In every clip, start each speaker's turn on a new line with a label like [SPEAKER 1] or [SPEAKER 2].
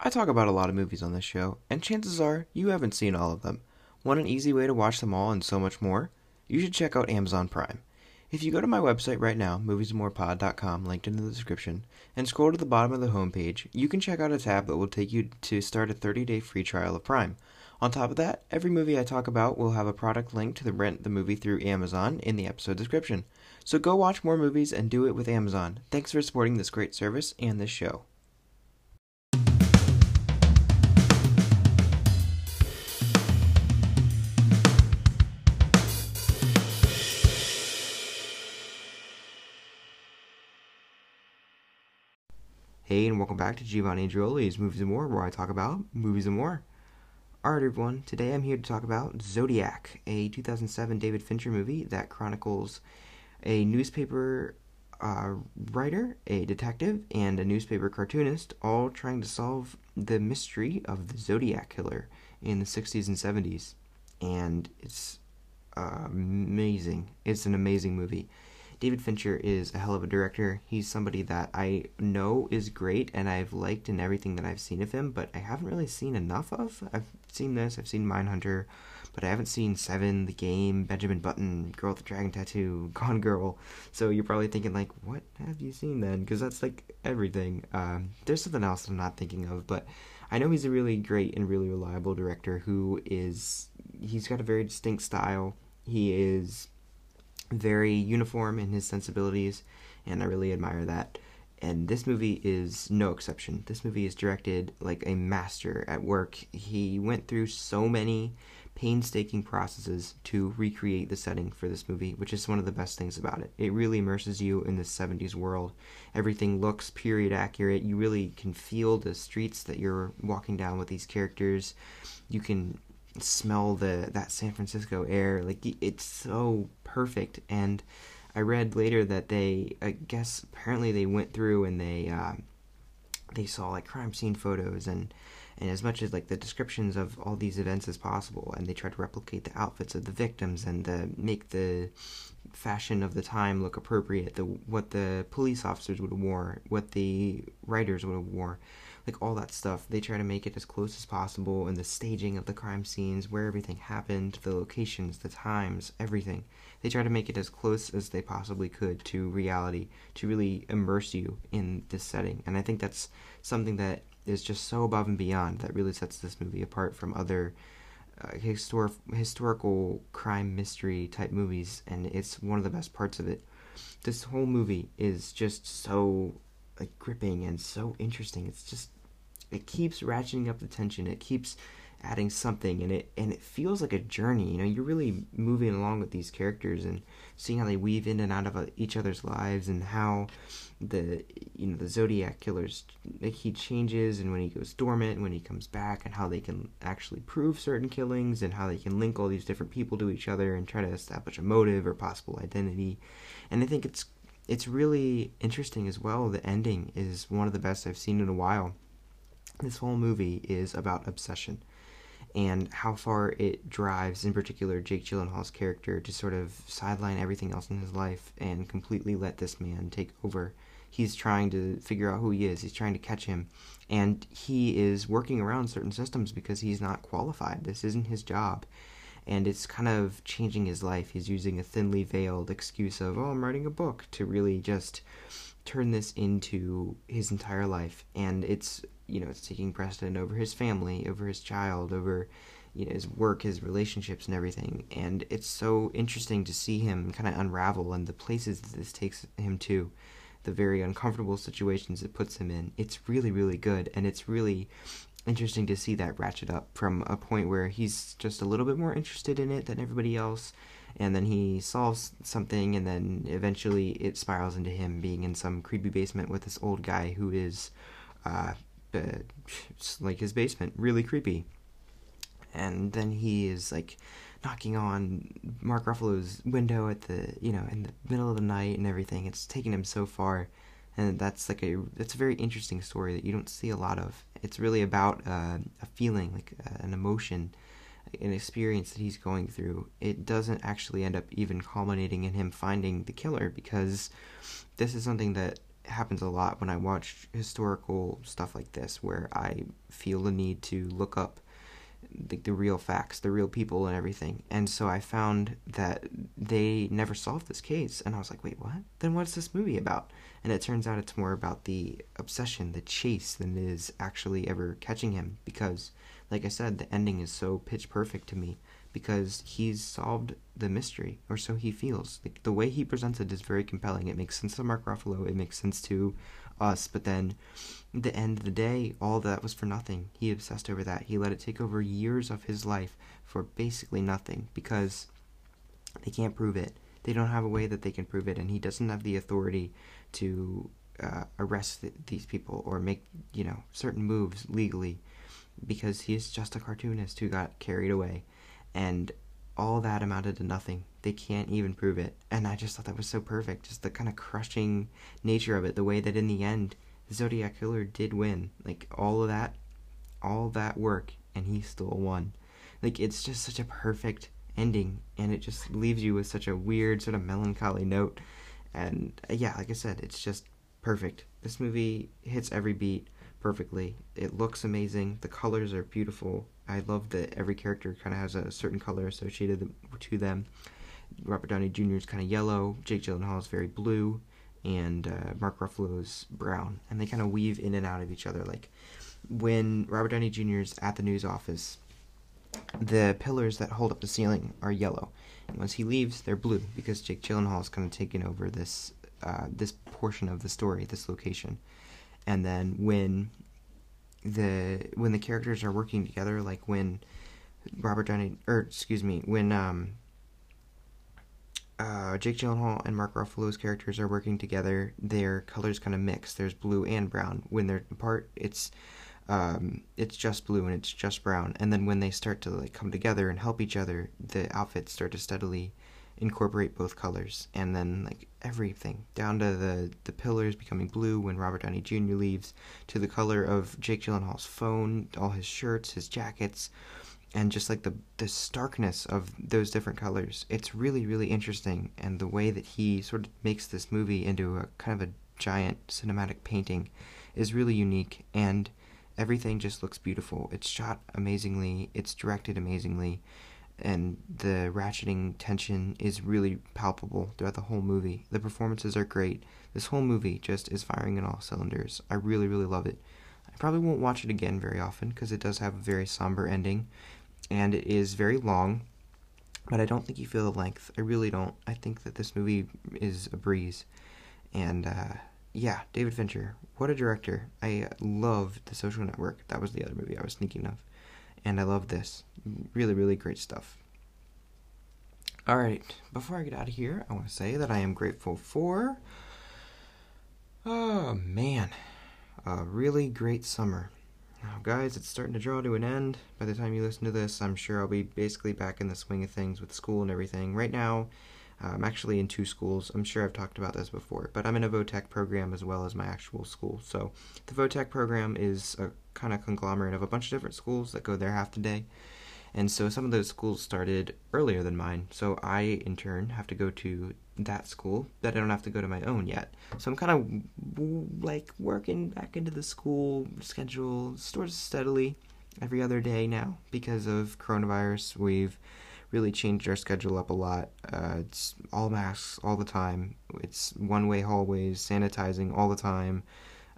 [SPEAKER 1] I talk about a lot of movies on this show, and chances are you haven't seen all of them. Want an easy way to watch them all and so much more? You should check out Amazon Prime. If you go to my website right now, moviesandmorepod.com, linked in the description, and scroll to the bottom of the homepage, you can check out a tab that will take you to start a 30-day free trial of Prime. On top of that, every movie I talk about will have a product link to the rent the movie through Amazon in the episode description. So go watch more movies and do it with Amazon. Thanks for supporting this great service and this show. Hey, and welcome back to Giovanni Andreoli's Movies and More, where I talk about movies and more. Alright, everyone, today I'm here to talk about Zodiac, a 2007 David Fincher movie that chronicles a newspaper uh, writer, a detective, and a newspaper cartoonist all trying to solve the mystery of the Zodiac Killer in the 60s and 70s. And it's uh, amazing. It's an amazing movie. David Fincher is a hell of a director. He's somebody that I know is great and I've liked in everything that I've seen of him, but I haven't really seen enough of. I've seen this, I've seen Mindhunter, but I haven't seen Seven, The Game, Benjamin Button, Girl with the Dragon Tattoo, Gone Girl. So you're probably thinking, like, what have you seen then? Because that's like everything. Um, there's something else I'm not thinking of, but I know he's a really great and really reliable director who is, he's got a very distinct style. He is very uniform in his sensibilities, and I really admire that. And this movie is no exception. This movie is directed like a master at work. He went through so many painstaking processes to recreate the setting for this movie, which is one of the best things about it. It really immerses you in the 70s world. Everything looks period accurate. You really can feel the streets that you're walking down with these characters. You can smell the that San Francisco air. Like it's so perfect. And I read later that they, I guess, apparently they went through and they uh, they saw like crime scene photos and and as much as like the descriptions of all these events as possible, and they tried to replicate the outfits of the victims and the make the fashion of the time look appropriate. The what the police officers would have wore, what the writers would have wore like all that stuff. They try to make it as close as possible, and the staging of the crime scenes, where everything happened, the locations, the times, everything. They try to make it as close as they possibly could to reality to really immerse you in this setting. And I think that's something that is just so above and beyond that really sets this movie apart from other uh, histor- historical crime mystery type movies, and it's one of the best parts of it. This whole movie is just so like gripping and so interesting. It's just it keeps ratcheting up the tension. It keeps adding something and it and it feels like a journey you know you're really moving along with these characters and seeing how they weave in and out of uh, each other's lives and how the you know the zodiac killers like he changes and when he goes dormant and when he comes back and how they can actually prove certain killings and how they can link all these different people to each other and try to establish a motive or possible identity and i think it's it's really interesting as well the ending is one of the best i've seen in a while this whole movie is about obsession and how far it drives, in particular, Jake Gyllenhaal's character to sort of sideline everything else in his life and completely let this man take over. He's trying to figure out who he is. He's trying to catch him, and he is working around certain systems because he's not qualified. This isn't his job, and it's kind of changing his life. He's using a thinly veiled excuse of, "Oh, I'm writing a book," to really just turn this into his entire life, and it's you know it's taking precedent over his family, over his child, over you know his work, his relationships, and everything. And it's so interesting to see him kind of unravel and the places that this takes him to, the very uncomfortable situations it puts him in. It's really really good, and it's really interesting to see that ratchet up from a point where he's just a little bit more interested in it than everybody else and then he solves something and then eventually it spirals into him being in some creepy basement with this old guy who is uh, uh, like his basement. Really creepy. And then he is like knocking on Mark Ruffalo's window at the you know in the middle of the night and everything. It's taken him so far. And that's like a that's a very interesting story that you don't see a lot of. It's really about uh, a feeling like uh, an emotion an experience that he's going through, it doesn't actually end up even culminating in him finding the killer because this is something that happens a lot when I watch historical stuff like this, where I feel the need to look up the, the real facts, the real people, and everything. And so I found that they never solved this case, and I was like, wait, what? Then what's this movie about? And it turns out it's more about the obsession, the chase, than it is actually ever catching him. Because, like I said, the ending is so pitch perfect to me because he's solved the mystery, or so he feels. Like, the way he presents it is very compelling. It makes sense to Mark Ruffalo. It makes sense to us. But then, at the end of the day, all that was for nothing. He obsessed over that. He let it take over years of his life for basically nothing because they can't prove it. They don't have a way that they can prove it, and he doesn't have the authority to uh, arrest th- these people or make you know certain moves legally because he's just a cartoonist who got carried away and all that amounted to nothing. They can't even prove it. And I just thought that was so perfect. Just the kind of crushing nature of it, the way that in the end, Zodiac Killer did win. Like, all of that, all that work, and he still won. Like, it's just such a perfect ending, and it just leaves you with such a weird, sort of melancholy note. And yeah, like I said, it's just perfect. This movie hits every beat perfectly. It looks amazing. The colors are beautiful. I love that every character kind of has a certain color associated to them. Robert Downey Jr. is kind of yellow. Jake Gyllenhaal is very blue, and uh, Mark Ruffalo is brown. And they kind of weave in and out of each other. Like when Robert Downey Jr. is at the news office, the pillars that hold up the ceiling are yellow, and once he leaves, they're blue because Jake Gyllenhaal is kind of taking over this uh, this portion of the story, this location. And then when the when the characters are working together, like when Robert Downey, or excuse me, when um, uh, Jake Gyllenhaal and Mark Ruffalo's characters are working together, their colors kind of mix. There's blue and brown. When they're apart, it's um, it's just blue and it's just brown. And then when they start to like come together and help each other, the outfits start to steadily incorporate both colors. And then like everything down to the the pillars becoming blue when Robert Downey Jr. leaves, to the color of Jake Gyllenhaal's phone, all his shirts, his jackets and just like the the starkness of those different colors. It's really really interesting, and the way that he sort of makes this movie into a kind of a giant cinematic painting is really unique, and everything just looks beautiful. It's shot amazingly, it's directed amazingly, and the ratcheting tension is really palpable throughout the whole movie. The performances are great. This whole movie just is firing in all cylinders. I really really love it. I probably won't watch it again very often because it does have a very somber ending and it is very long, but I don't think you feel the length. I really don't. I think that this movie is a breeze, and uh, yeah, David Fincher, what a director! I loved The Social Network. That was the other movie I was thinking of, and I love this. Really, really great stuff. All right, before I get out of here, I want to say that I am grateful for. Oh man, a really great summer. Now, guys, it's starting to draw to an end. By the time you listen to this, I'm sure I'll be basically back in the swing of things with school and everything. Right now, I'm actually in two schools. I'm sure I've talked about this before, but I'm in a VOTEC program as well as my actual school. So, the VOTEC program is a kind of conglomerate of a bunch of different schools that go there half the day. And so some of those schools started earlier than mine. So I, in turn, have to go to that school that I don't have to go to my own yet. So I'm kind of like working back into the school schedule sort of steadily every other day now because of coronavirus. We've really changed our schedule up a lot. Uh, it's all masks all the time. It's one way hallways, sanitizing all the time.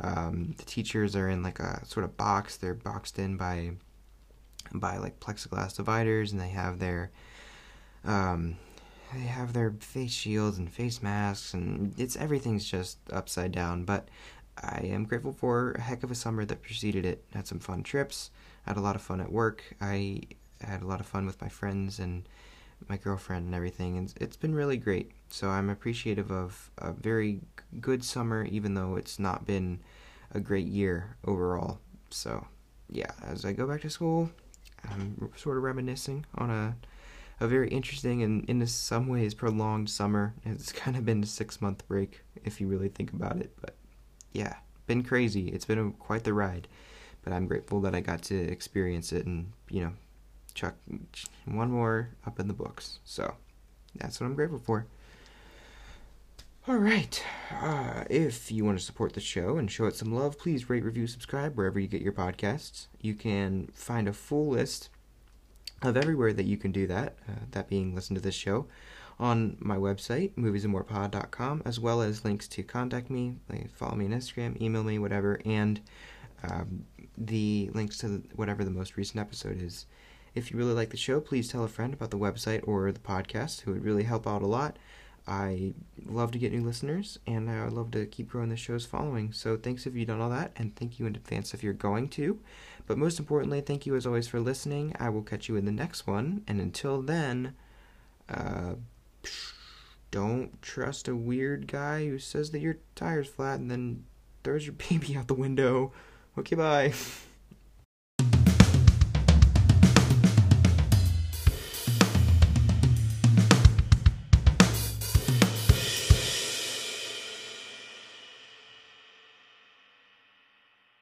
[SPEAKER 1] Um, the teachers are in like a sort of box. They're boxed in by by like plexiglass dividers, and they have their um, they have their face shields and face masks, and it's everything's just upside down. But I am grateful for a heck of a summer that preceded it. Had some fun trips. Had a lot of fun at work. I had a lot of fun with my friends and my girlfriend and everything, and it's been really great. So I'm appreciative of a very good summer, even though it's not been a great year overall. So yeah, as I go back to school, I'm sort of reminiscing on a a very interesting and in some ways prolonged summer. It's kind of been a six month break if you really think about it. But yeah, been crazy. It's been a, quite the ride. But I'm grateful that I got to experience it and you know chuck one more up in the books. So that's what I'm grateful for. All right. Uh, if you want to support the show and show it some love, please rate, review, subscribe wherever you get your podcasts. You can find a full list of everywhere that you can do that, uh, that being listen to this show, on my website, moviesandmorepod.com, as well as links to contact me, like follow me on Instagram, email me, whatever, and um, the links to whatever the most recent episode is. If you really like the show, please tell a friend about the website or the podcast, who would really help out a lot. I love to get new listeners, and I love to keep growing the show's following. So thanks if you've done all that, and thank you in advance if you're going to. But most importantly, thank you as always for listening. I will catch you in the next one, and until then, uh, don't trust a weird guy who says that your tire's flat and then throws your baby out the window. Okay, bye.